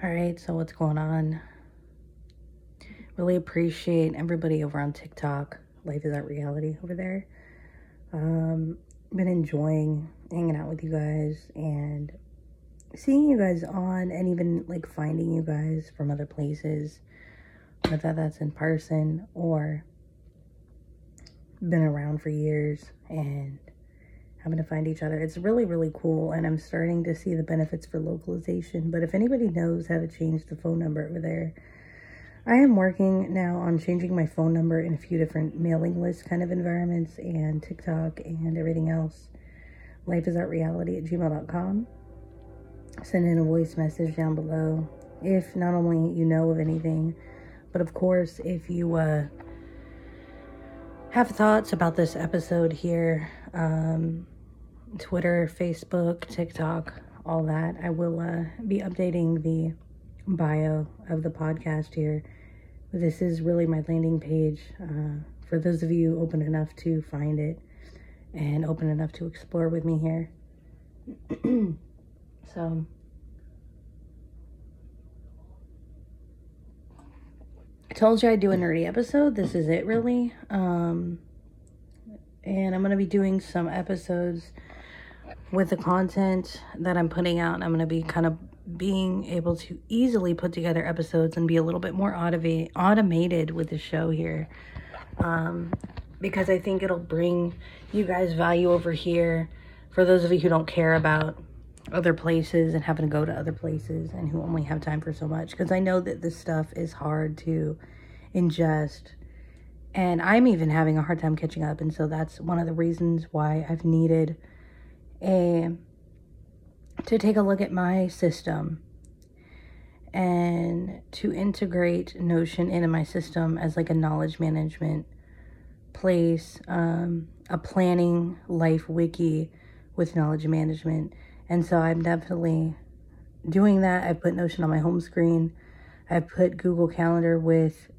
All right, so what's going on? Really appreciate everybody over on TikTok. Life is art reality over there. Um, been enjoying hanging out with you guys and seeing you guys on, and even like finding you guys from other places, whether that's in person or been around for years and having to find each other. It's really, really cool. And I'm starting to see the benefits for localization. But if anybody knows how to change the phone number over there, I am working now on changing my phone number in a few different mailing list kind of environments and TikTok and everything else. Life is art reality at gmail.com. Send in a voice message down below if not only you know of anything, but of course, if you uh, have thoughts about this episode here, um, Twitter, Facebook, TikTok, all that, I will uh, be updating the bio of the podcast here. This is really my landing page uh, for those of you open enough to find it and open enough to explore with me here. so, I told you I'd do a nerdy episode. This is it, really. Um, and I'm going to be doing some episodes with the content that I'm putting out. I'm going to be kind of being able to easily put together episodes and be a little bit more automate, automated with the show here. Um, because I think it'll bring you guys value over here for those of you who don't care about other places and having to go to other places and who only have time for so much. Because I know that this stuff is hard to ingest. And I'm even having a hard time catching up. And so that's one of the reasons why I've needed a to take a look at my system and to integrate Notion into my system as like a knowledge management place, um, a planning life wiki with knowledge management. And so I'm definitely doing that. I put Notion on my home screen. I put Google Calendar with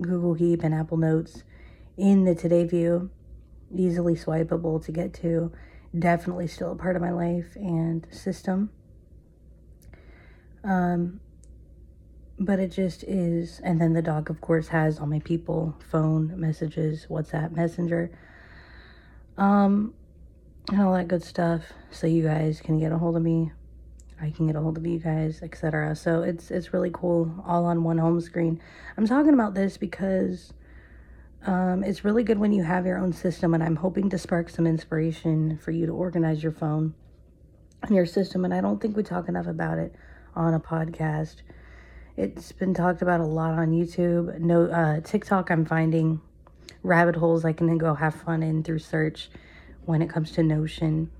Google Keep and Apple Notes in the Today view, easily swipeable to get to definitely still a part of my life and system. Um, but it just is. And then the dog, of course, has all my people, phone, messages, WhatsApp, Messenger, um, and all that good stuff. So you guys can get a hold of me. I can get a hold of you guys, etc. So it's it's really cool, all on one home screen. I'm talking about this because um, it's really good when you have your own system, and I'm hoping to spark some inspiration for you to organize your phone and your system. And I don't think we talk enough about it on a podcast. It's been talked about a lot on YouTube. No, uh, TikTok. I'm finding rabbit holes I can go have fun in through search when it comes to Notion.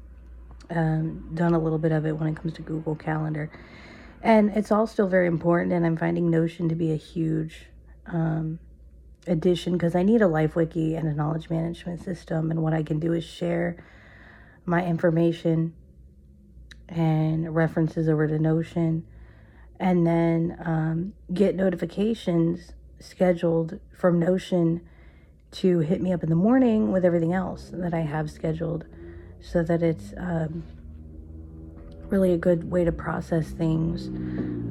Um, done a little bit of it when it comes to Google Calendar, and it's all still very important. And I'm finding Notion to be a huge um, addition because I need a life wiki and a knowledge management system. And what I can do is share my information and references over to Notion and then um, get notifications scheduled from Notion to hit me up in the morning with everything else that I have scheduled so that it's um, really a good way to process things.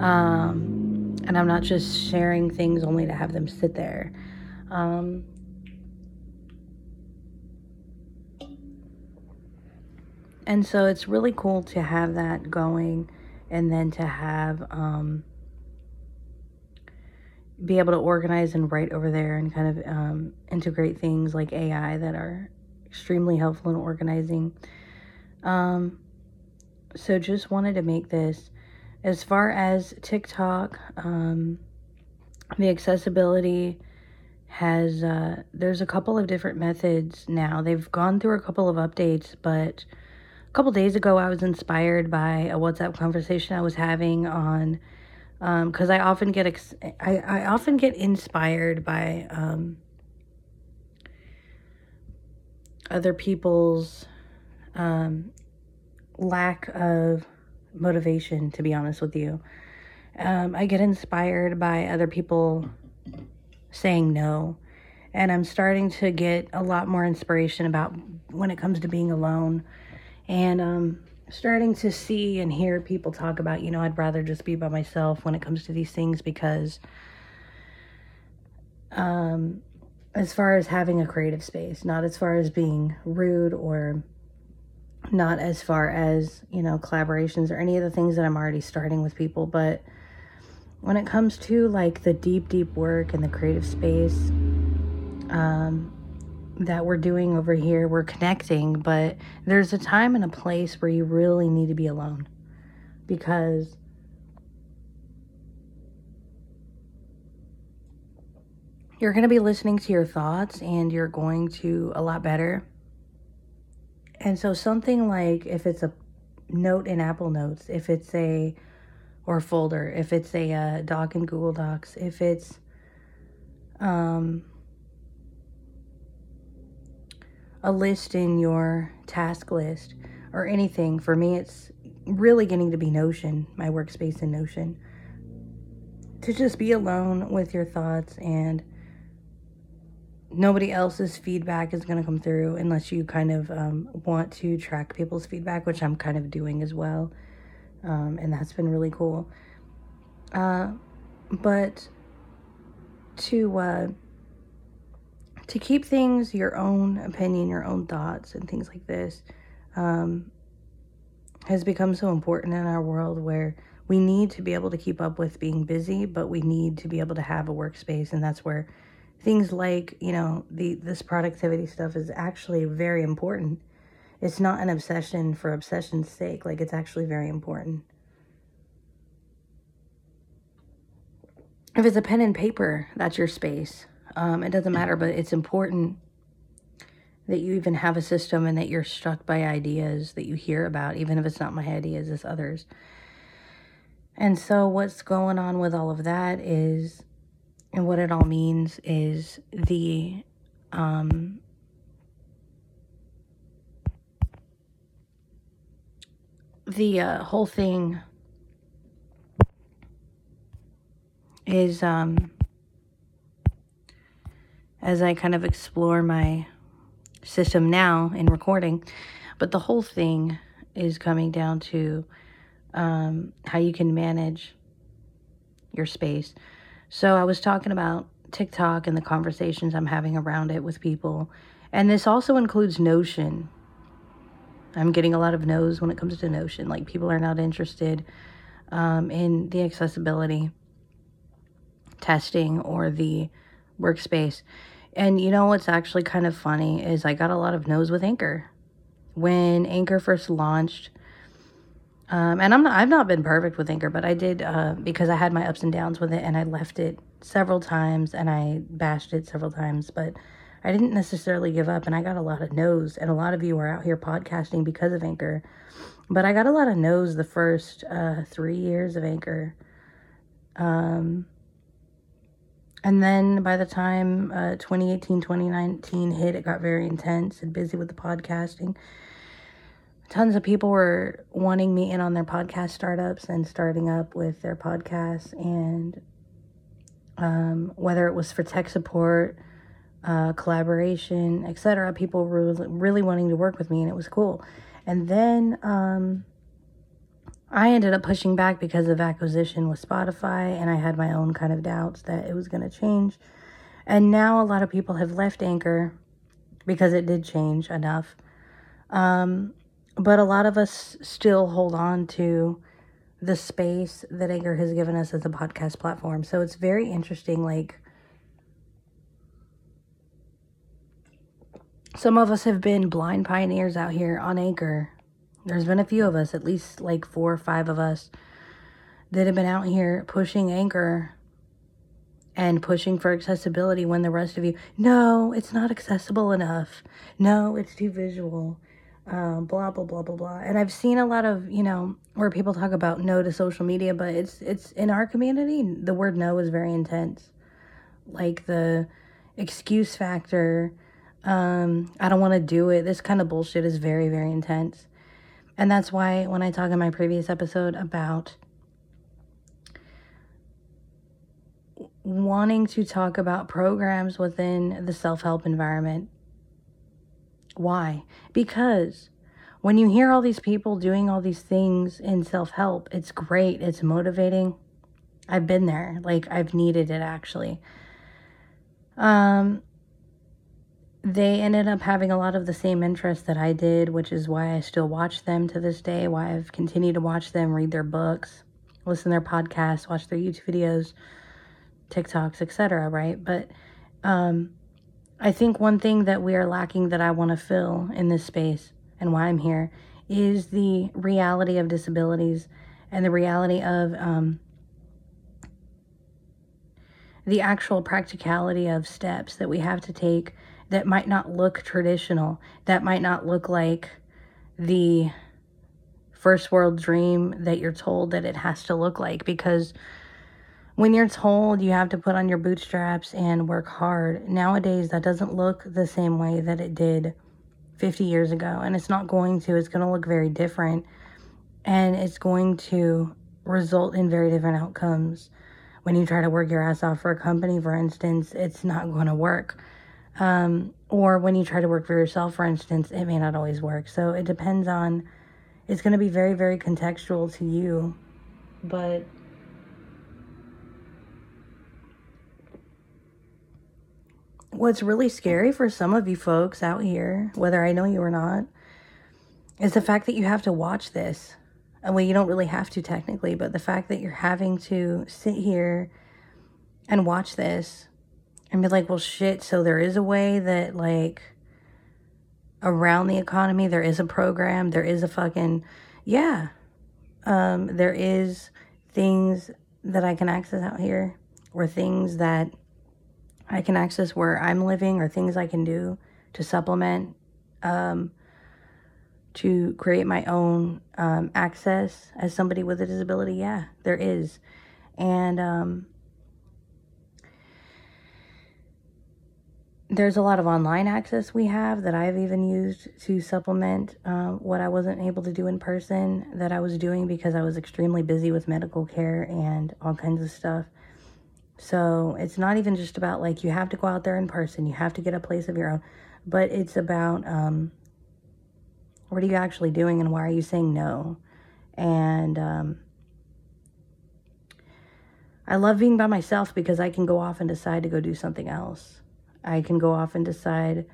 Um, and I'm not just sharing things only to have them sit there. Um, and so it's really cool to have that going and then to have um, be able to organize and write over there and kind of um, integrate things like AI that are extremely helpful in organizing. Um, so just wanted to make this as far as TikTok, um, the accessibility has uh, there's a couple of different methods now. They've gone through a couple of updates, but a couple days ago I was inspired by a WhatsApp conversation I was having on because um, I often get ex- I, I often get inspired by um, other people's um, lack of motivation. To be honest with you, um, I get inspired by other people saying no. And I'm starting to get a lot more inspiration about when it comes to being alone. And um, starting to see and hear people talk about, you know, I'd rather just be by myself when it comes to these things because um as far as having a creative space, not as far as being rude or not as far as, you know, collaborations or any of the things that I'm already starting with people, but when it comes to like the deep deep work and the creative space um that we're doing over here, we're connecting, but there's a time and a place where you really need to be alone because you're going to be listening to your thoughts and you're going to a lot better. And so, something like if it's a note in Apple Notes, if it's a or folder, if it's a uh, doc in Google Docs, if it's um, a list in your task list or anything. For me, it's really getting to be Notion, my workspace in Notion. To just be alone with your thoughts and nobody else's feedback is going to come through unless you kind of um, want to track people's feedback, which I'm kind of doing as well. Um, and that's been really cool. Uh, but to uh, to keep things your own opinion, your own thoughts, and things like this um, has become so important in our world where we need to be able to keep up with being busy, but we need to be able to have a workspace, and that's where things like you know the this productivity stuff is actually very important. It's not an obsession for obsession's sake; like it's actually very important. If it's a pen and paper, that's your space. Um, it doesn't matter, but it's important that you even have a system and that you're struck by ideas that you hear about, even if it's not my ideas, it's others. And so, what's going on with all of that is, and what it all means is the, um, the uh, whole thing is, um, as I kind of explore my system now in recording. But the whole thing is coming down to um, how you can manage your space. So I was talking about TikTok and the conversations I'm having around it with people. And this also includes Notion. I'm getting a lot of no's when it comes to Notion. Like people are not interested um, in the accessibility testing or the workspace. And you know what's actually kind of funny is I got a lot of no's with Anchor. When Anchor first launched, um, and I'm not, I've not been perfect with Anchor, but I did uh, because I had my ups and downs with it, and I left it several times, and I bashed it several times, but I didn't necessarily give up, and I got a lot of no's, and a lot of you are out here podcasting because of Anchor, but I got a lot of no's the first uh, three years of Anchor. Um, and then by the time uh, 2018, 2019 hit, it got very intense and busy with the podcasting. Tons of people were wanting me in on their podcast startups and starting up with their podcasts. And um, whether it was for tech support, uh, collaboration, etc., people were really wanting to work with me, and it was cool. And then um, I ended up pushing back because of acquisition with Spotify, and I had my own kind of doubts that it was going to change. And now a lot of people have left Anchor because it did change enough. Um, but a lot of us still hold on to the space that Anchor has given us as a podcast platform. So it's very interesting. Like, some of us have been blind pioneers out here on Anchor there's been a few of us, at least like four or five of us, that have been out here pushing Anchor and pushing for accessibility when the rest of you, no, it's not accessible enough. No, it's too visual. Um, blah blah blah blah blah. And I've seen a lot of you know where people talk about no to social media, but it's it's in our community the word no is very intense. Like the excuse factor, um, I don't want to do it. This kind of bullshit is very very intense. And that's why when I talk in my previous episode about wanting to talk about programs within the self help environment. Why? Because when you hear all these people doing all these things in self help, it's great, it's motivating. I've been there, like, I've needed it actually. Um, they ended up having a lot of the same interests that I did, which is why I still watch them to this day, why I've continued to watch them, read their books, listen to their podcasts, watch their YouTube videos, TikToks, etc. Right? But um, I think one thing that we are lacking that I want to fill in this space and why I'm here is the reality of disabilities and the reality of um, the actual practicality of steps that we have to take that might not look traditional, that might not look like the first world dream that you're told that it has to look like because when you're told you have to put on your bootstraps and work hard, nowadays that doesn't look the same way that it did 50 years ago. And it's not going to, it's going to look very different. And it's going to result in very different outcomes. When you try to work your ass off for a company, for instance, it's not going to work. Um, or when you try to work for yourself, for instance, it may not always work. So it depends on, it's going to be very, very contextual to you. But what's really scary for some of you folks out here, whether I know you or not, is the fact that you have to watch this. And well, you don't really have to technically, but the fact that you're having to sit here and watch this and be like, well, shit, so there is a way that, like, around the economy, there is a program, there is a fucking, yeah, um, there is things that I can access out here, or things that I can access where I'm living, or things I can do to supplement, um, to create my own um, access as somebody with a disability. Yeah, there is. And, um, there's a lot of online access we have that I've even used to supplement uh, what I wasn't able to do in person that I was doing because I was extremely busy with medical care and all kinds of stuff. So it's not even just about like you have to go out there in person, you have to get a place of your own, but it's about um, what are you actually doing and why are you saying no? And um, I love being by myself because I can go off and decide to go do something else. I can go off and decide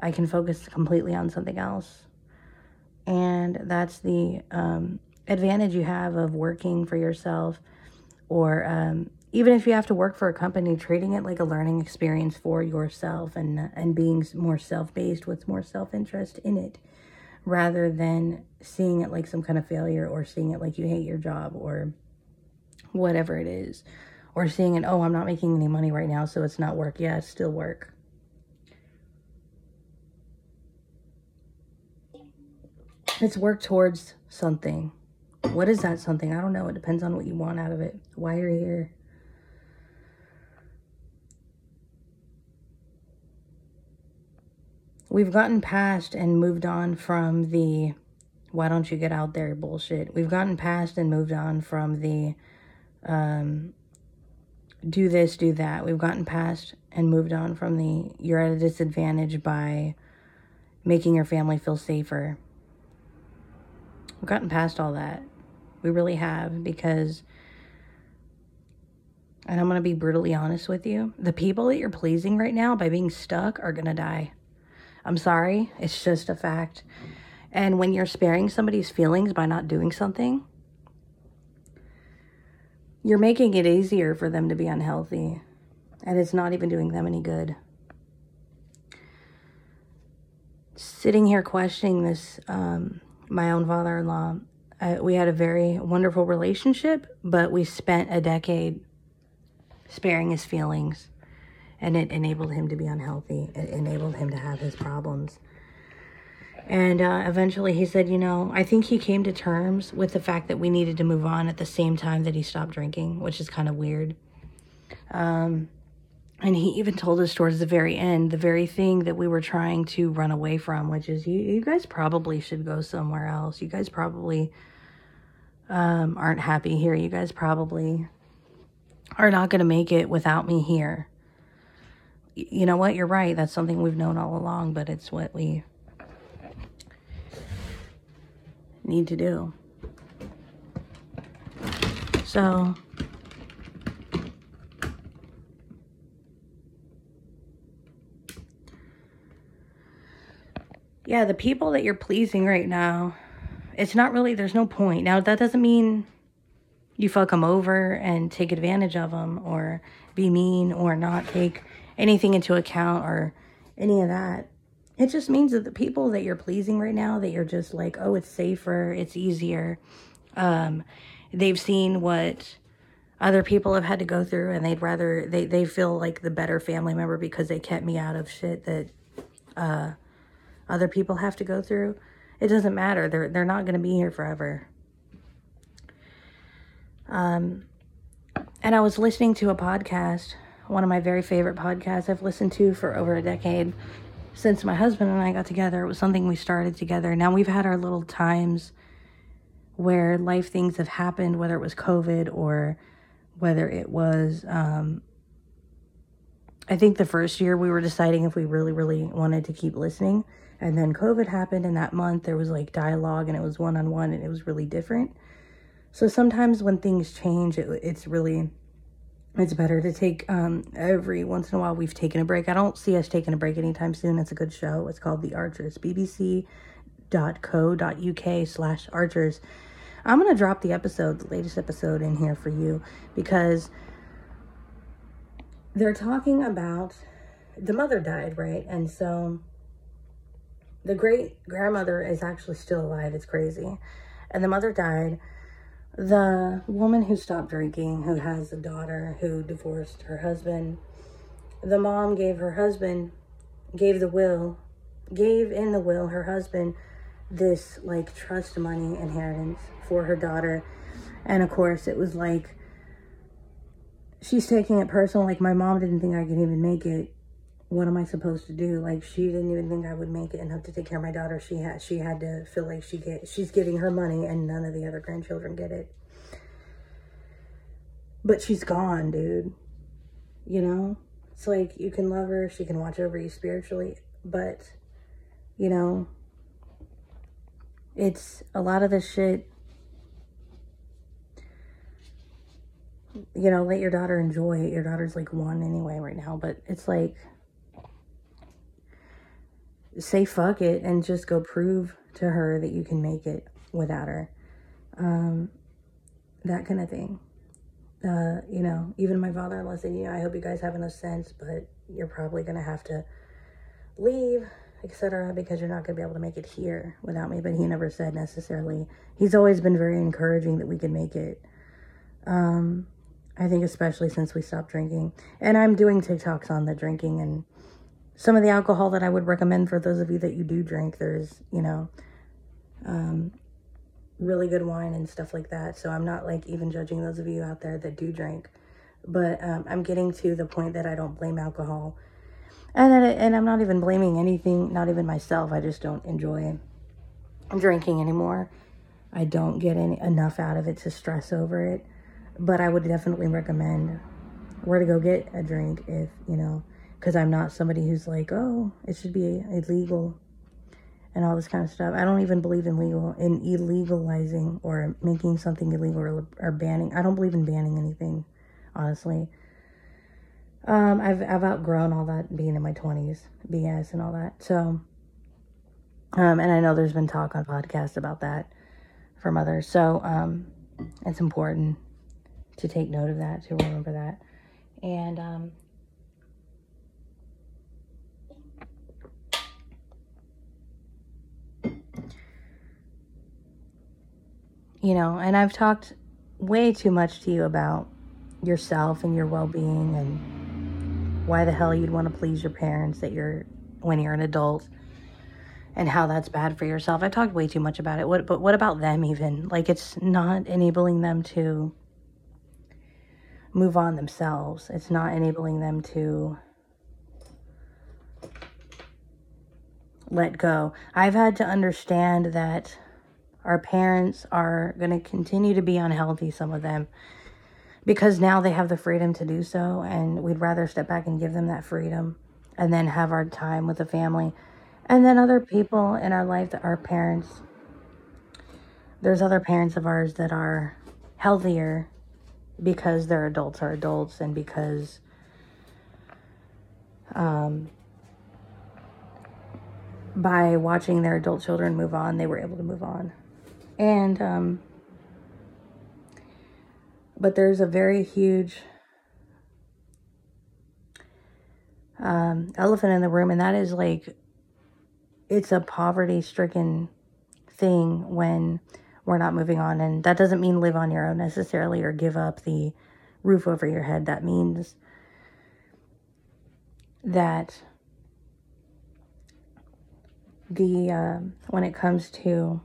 I can focus completely on something else. And that's the um, advantage you have of working for yourself, or um, even if you have to work for a company, treating it like a learning experience for yourself and, and being more self based with more self interest in it, rather than seeing it like some kind of failure or seeing it like you hate your job or whatever it is or seeing it, oh, I'm not making any money right now, so it's not work. Yeah, it's still work. It's work towards something. What is that something? I don't know. It depends on what you want out of it. Why you're here. We've gotten past and moved on from the why don't you get out there bullshit. We've gotten past and moved on from the um, do this, do that. We've gotten past and moved on from the you're at a disadvantage by making your family feel safer. We've gotten past all that. We really have because, and I'm going to be brutally honest with you the people that you're pleasing right now by being stuck are going to die. I'm sorry, it's just a fact. And when you're sparing somebody's feelings by not doing something, you're making it easier for them to be unhealthy, and it's not even doing them any good. Sitting here questioning this, um, my own father in law, we had a very wonderful relationship, but we spent a decade sparing his feelings, and it enabled him to be unhealthy. It enabled him to have his problems. And uh, eventually he said, you know, I think he came to terms with the fact that we needed to move on at the same time that he stopped drinking, which is kind of weird. Um, and he even told us towards the very end, the very thing that we were trying to run away from, which is you, you guys probably should go somewhere else. You guys probably um, aren't happy here. You guys probably are not going to make it without me here. You know what? You're right. That's something we've known all along, but it's what we need to do. So, yeah, the people that you're pleasing right now, it's not really, there's no point. Now, that doesn't mean you fuck them over and take advantage of them or be mean or not take anything into account or any of that. It just means that the people that you're pleasing right now, that you're just like, oh, it's safer, it's easier. Um, they've seen what other people have had to go through and they'd rather, they, they feel like the better family member because they kept me out of shit that, uh, other people have to go through. It doesn't matter. They're they're not going to be here forever. Um, and I was listening to a podcast, one of my very favorite podcasts I've listened to for over a decade since my husband and I got together. It was something we started together. Now we've had our little times where life things have happened, whether it was COVID or whether it was um, I think the first year we were deciding if we really, really wanted to keep listening. And then COVID happened, and that month there was like dialogue and it was one on one and it was really different. So sometimes when things change, it, it's really, it's better to take um, every once in a while. We've taken a break. I don't see us taking a break anytime soon. It's a good show. It's called The Archers, bbc.co.uk slash archers. I'm going to drop the episode, the latest episode in here for you because they're talking about the mother died, right? And so the great grandmother is actually still alive. It's crazy. And the mother died. The woman who stopped drinking, who has a daughter who divorced her husband, the mom gave her husband, gave the will, gave in the will her husband this like trust money inheritance for her daughter. And of course, it was like she's taking it personal. Like my mom didn't think I could even make it what am I supposed to do? Like she didn't even think I would make it enough to take care of my daughter. She had she had to feel like she get she's getting her money and none of the other grandchildren get it. But she's gone, dude. You know? It's like you can love her, she can watch over you spiritually, but you know, it's a lot of the shit you know, let your daughter enjoy it. Your daughter's like one anyway right now, but it's like say fuck it and just go prove to her that you can make it without her. Um, that kind of thing. Uh, you know, even my father-in-law said, you know, I hope you guys have enough sense, but you're probably going to have to leave, etc., because you're not going to be able to make it here without me. But he never said necessarily. He's always been very encouraging that we can make it. Um, I think especially since we stopped drinking. And I'm doing TikToks on the drinking and some of the alcohol that I would recommend for those of you that you do drink. There's, you know, um, really good wine and stuff like that. So I'm not like even judging those of you out there that do drink. But um, I'm getting to the point that I don't blame alcohol. And, and I'm not even blaming anything, not even myself. I just don't enjoy drinking anymore. I don't get any, enough out of it to stress over it. But I would definitely recommend where to go get a drink if, you know, because I'm not somebody who's like, oh, it should be illegal and all this kind of stuff. I don't even believe in legal in illegalizing or making something illegal or, or banning. I don't believe in banning anything, honestly. Um, I've I've outgrown all that being in my twenties, BS and all that. So, um, and I know there's been talk on podcasts about that from others. So, um, it's important to take note of that, to remember that. And um, you know, and I've talked way too much to you about yourself and your well-being and why the hell you'd want to please your parents that you're when you're an adult and how that's bad for yourself. I talked way too much about it. What but what about them even? Like it's not enabling them to move on themselves. It's not enabling them to let go. I've had to understand that our parents are going to continue to be unhealthy, some of them, because now they have the freedom to do so. And we'd rather step back and give them that freedom and then have our time with the family. And then other people in our life that our parents there's other parents of ours that are healthier because their adults are adults and because um, by watching their adult children move on, they were able to move on. And, um, but there's a very huge um, elephant in the room, and that is like, it's a poverty stricken thing when we're not moving on. And that doesn't mean live on your own necessarily or give up the roof over your head. That means that the uh, when it comes to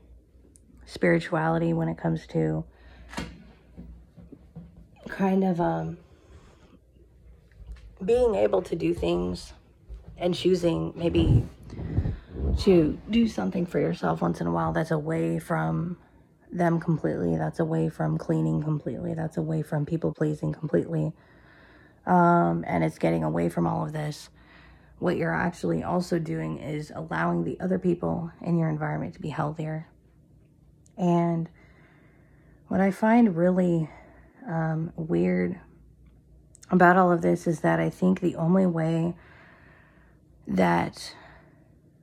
spirituality, when it comes to kind of um, being able to do things and choosing maybe to do something for yourself once in a while that's away from them completely that's away from cleaning completely that's away from people pleasing completely um, and it's getting away from all of this what you're actually also doing is allowing the other people in your environment to be healthier. And what I find really um, weird about all of this is that I think the only way that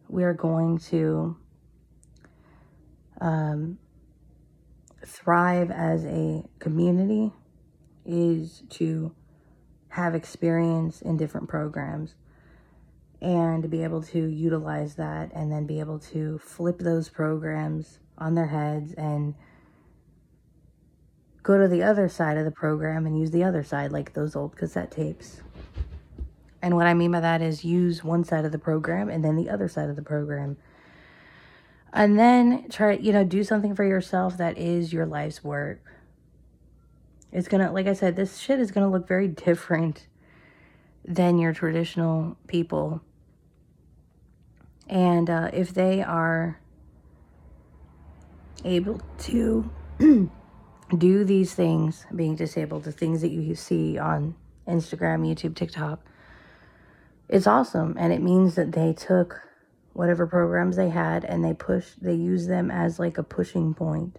we're going to um, thrive as a community is to have experience in different programs and be able to utilize that and then be able to flip those programs on their heads and go to the other side of the program and use the other side like those old cassette tapes. And what I mean by that is use one side of the program and then the other side of the program. And then try, you know, do something for yourself that is your life's work. It's to, like I said, this shit is to look very different than your traditional people and uh, if they are able to do these things, being disabled, the things that you see on Instagram, YouTube, TikTok, it's awesome. And it means that they took whatever programs they had and they pushed, they use them as like a pushing point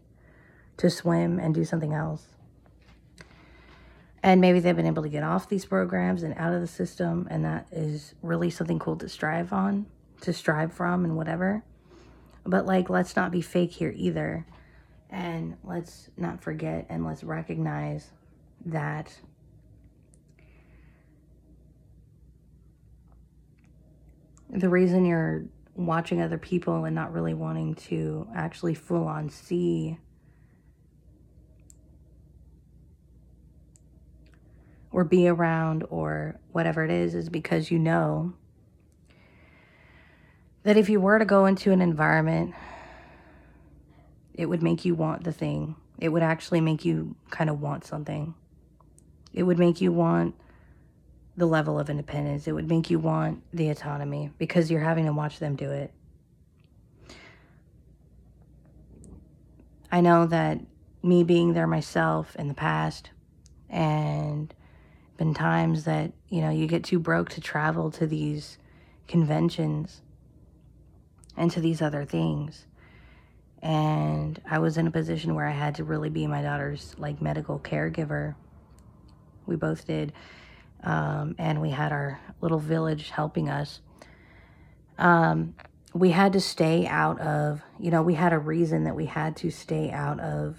to swim and do something else. And maybe they've been able to get off these programs and out of the system, and that is really something cool to strive on to strive from and whatever. But like, let's not be fake here either. And let's not forget and let's recognize that the reason you're watching other people and not really wanting to actually full on see or be around or whatever it is is because you know that if you were to go into an environment, it would make you want the thing. It would actually make you kind of want something. It would make you want the level of independence. It would make you want the autonomy because you're having to watch them do it. I know that me being there myself in the past and been times that, you know, you get too broke to travel to these conventions and to these other things. And I was in a position where I had to really be my daughter's like medical caregiver. We both did. Um, and we had our little village helping us. Um, we had to stay out of, you know, we had a reason that we had to stay out of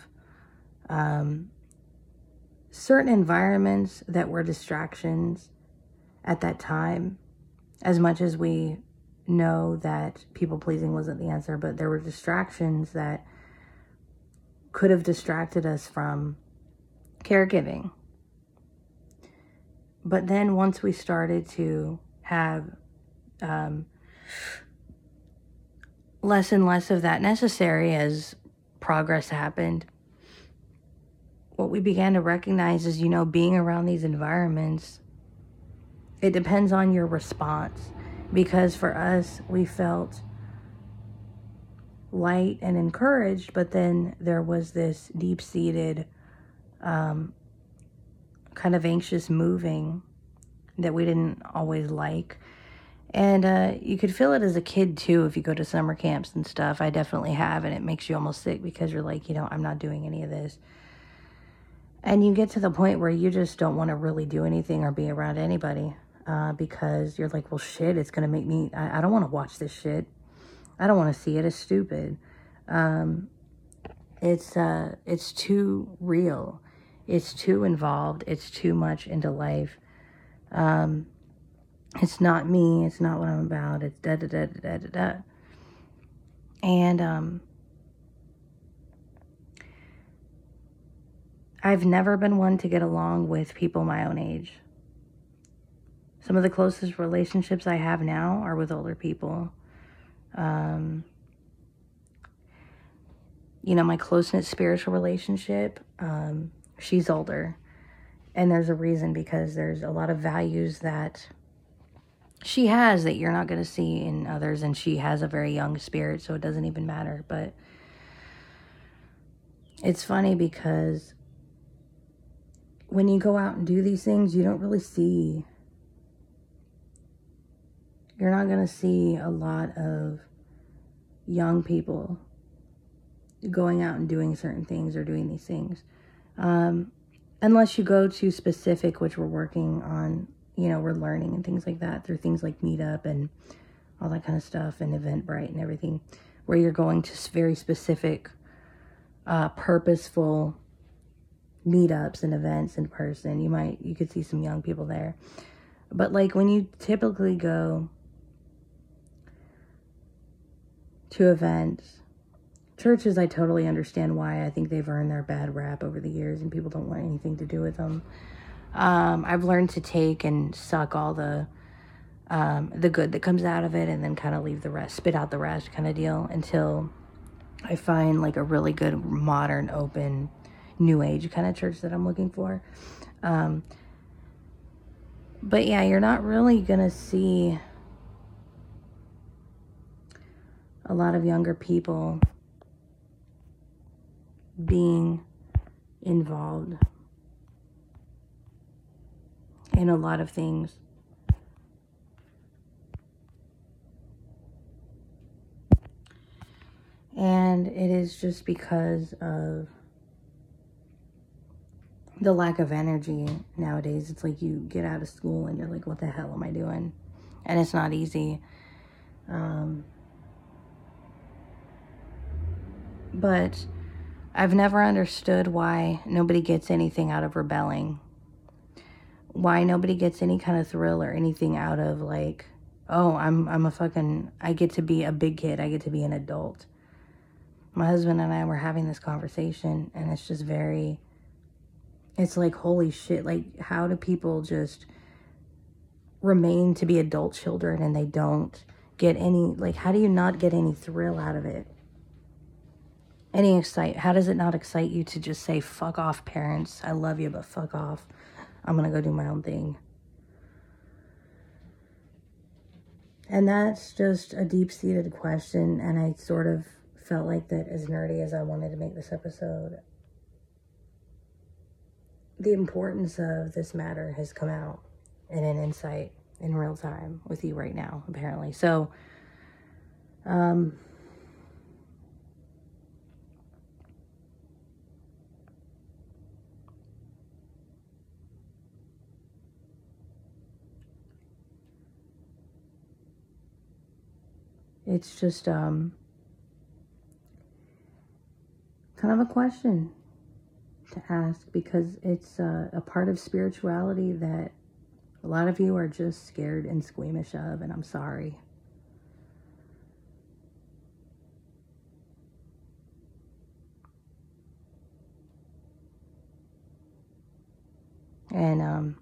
um, certain environments that were distractions at that time, as much as we know that people pleasing wasn't the answer, but there were distractions that could have distracted us from caregiving. But then once we started to have um, less and less of that necessary as progress happened, what we began to recognize is, you know, being around these environments, it depends on your response because for us, we felt light and encouraged, but then there was this deep seated, um, kind of anxious moving that we didn't always like. And uh, you could feel it as a kid too if you go to summer camps and stuff. I definitely have, and it makes you almost sick because you're like, you know, I'm not doing any of this. And you get to the point where you just don't want to really do anything or be around anybody uh, because you're like, well, shit, it's going to make me, I, I don't want to watch this shit. I don't want to see it. It's stupid. Um, it's, uh, it's too real. It's too involved. It's too much into life. Um, it's not me. It's not what I'm about. It's da da da da da da. And um, I've never been one to get along with people my own age. Some of the closest relationships I have now are with older people. Um, you know, my close knit spiritual relationship, um, she's older. And there's a reason because there's a lot of values that she has that you're not going to see in others. And she has a very young spirit, so it doesn't even matter. But it's funny because when you go out and do these things, you don't really see, you're not going to see a lot of young people going out and doing certain things or doing these things. Um, unless you go to specific, which we're working on, you know, we're learning and things like that through things like Meetup and all that kind of stuff and Eventbrite and everything, where you're going to very specific, uh, purposeful meetups and events in person. You might, you could see some young people there. But like when you typically go to events, churches, I totally understand why. I think they've earned their bad rap over the years and people don't want anything to do with them. Um, I've learned to take and suck all the um, the good that comes out of it and then kind of leave the rest, spit out the rest kind of deal until I find like a really good modern, open, new age kind of church that I'm looking for. Um, but yeah, you're not really going to see a lot of younger people being involved in a lot of things. And it is just because of the lack of energy nowadays. It's like you get out of school and you're like, what the hell am I doing? And it's not easy. Um, but I've never understood why nobody gets anything out of rebelling. Why nobody gets any kind of thrill or anything out of like, oh, I'm I'm a fucking I get to be a big kid. I get to be an adult. My husband and I were having this conversation and it's just very it's like, holy shit, like, how do people just remain to be adult children and they don't get any, like, how do you not get any thrill out of it? Any excite, how does it not excite you to just say, fuck off, parents, I love you, but fuck off. I'm gonna go do my own thing. And that's just a deep seated question, and I sort of felt like that as nerdy as I wanted to make this episode, the importance of this matter has come out in an insight in real time with you right now, apparently. So, um, it's just um, kind of a question to ask because it's a, a part of spirituality that a lot of you are just scared and squeamish of, and I'm sorry. And um,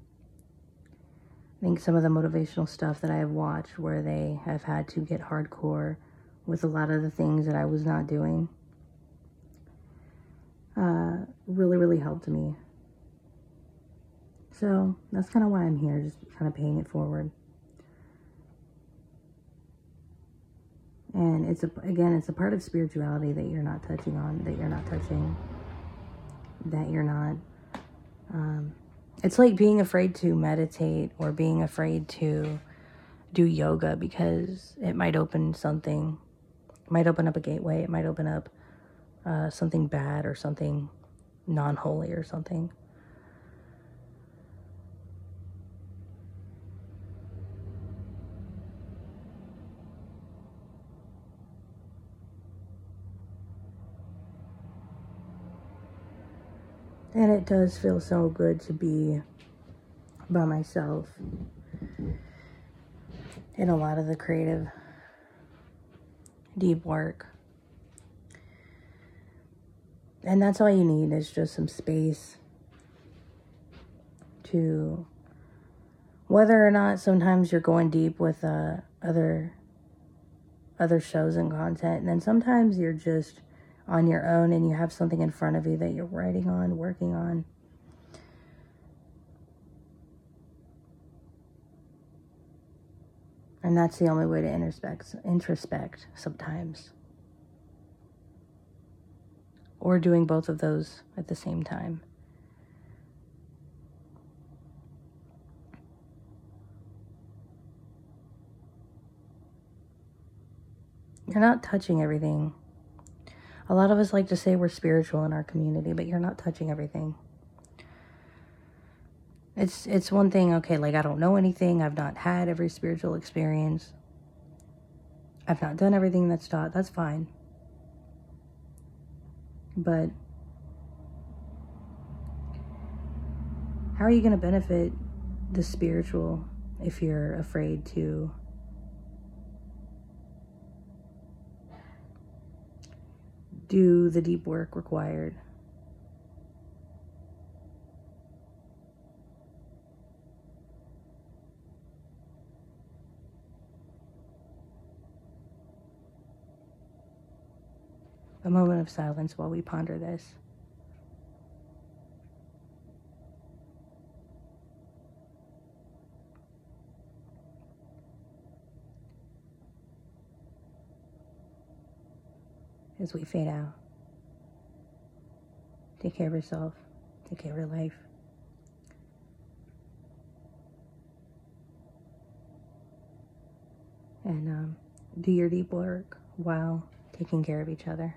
think some of the motivational stuff that I have watched where they have had to get hardcore with a lot of the things that I was not doing uh, really, really helped me. So that's kind of why I'm here, just kind of paying it forward. And it's a, again, it's a part of spirituality that you're not touching on, that you're not touching, that you're not. Um, it's like being afraid to meditate or being afraid to do yoga because it might open something, it might open up a gateway, it might open up uh, something bad or something non holy or something. And it does feel so good to be by myself in a lot of the creative, deep work. And that's all you need is just some space to, whether or not sometimes you're going deep with uh, other other shows and content, and then sometimes you're just on your own and you have something in front of you that you're writing on, working on. And that's the only way to introspect, introspect sometimes. Or doing both of those at the same time. You're not touching everything. A lot of us like to say we're spiritual in our community, but you're not touching everything. It's it's one thing, okay, like I don't know anything. I've not had every spiritual experience. I've not done everything that's taught. That's fine. But how are you going to benefit the spiritual if you're afraid to do the deep work required? a moment of silence while we ponder this. As we fade out, take care of yourself, take care of your life. And um, do your deep work while taking care of each other.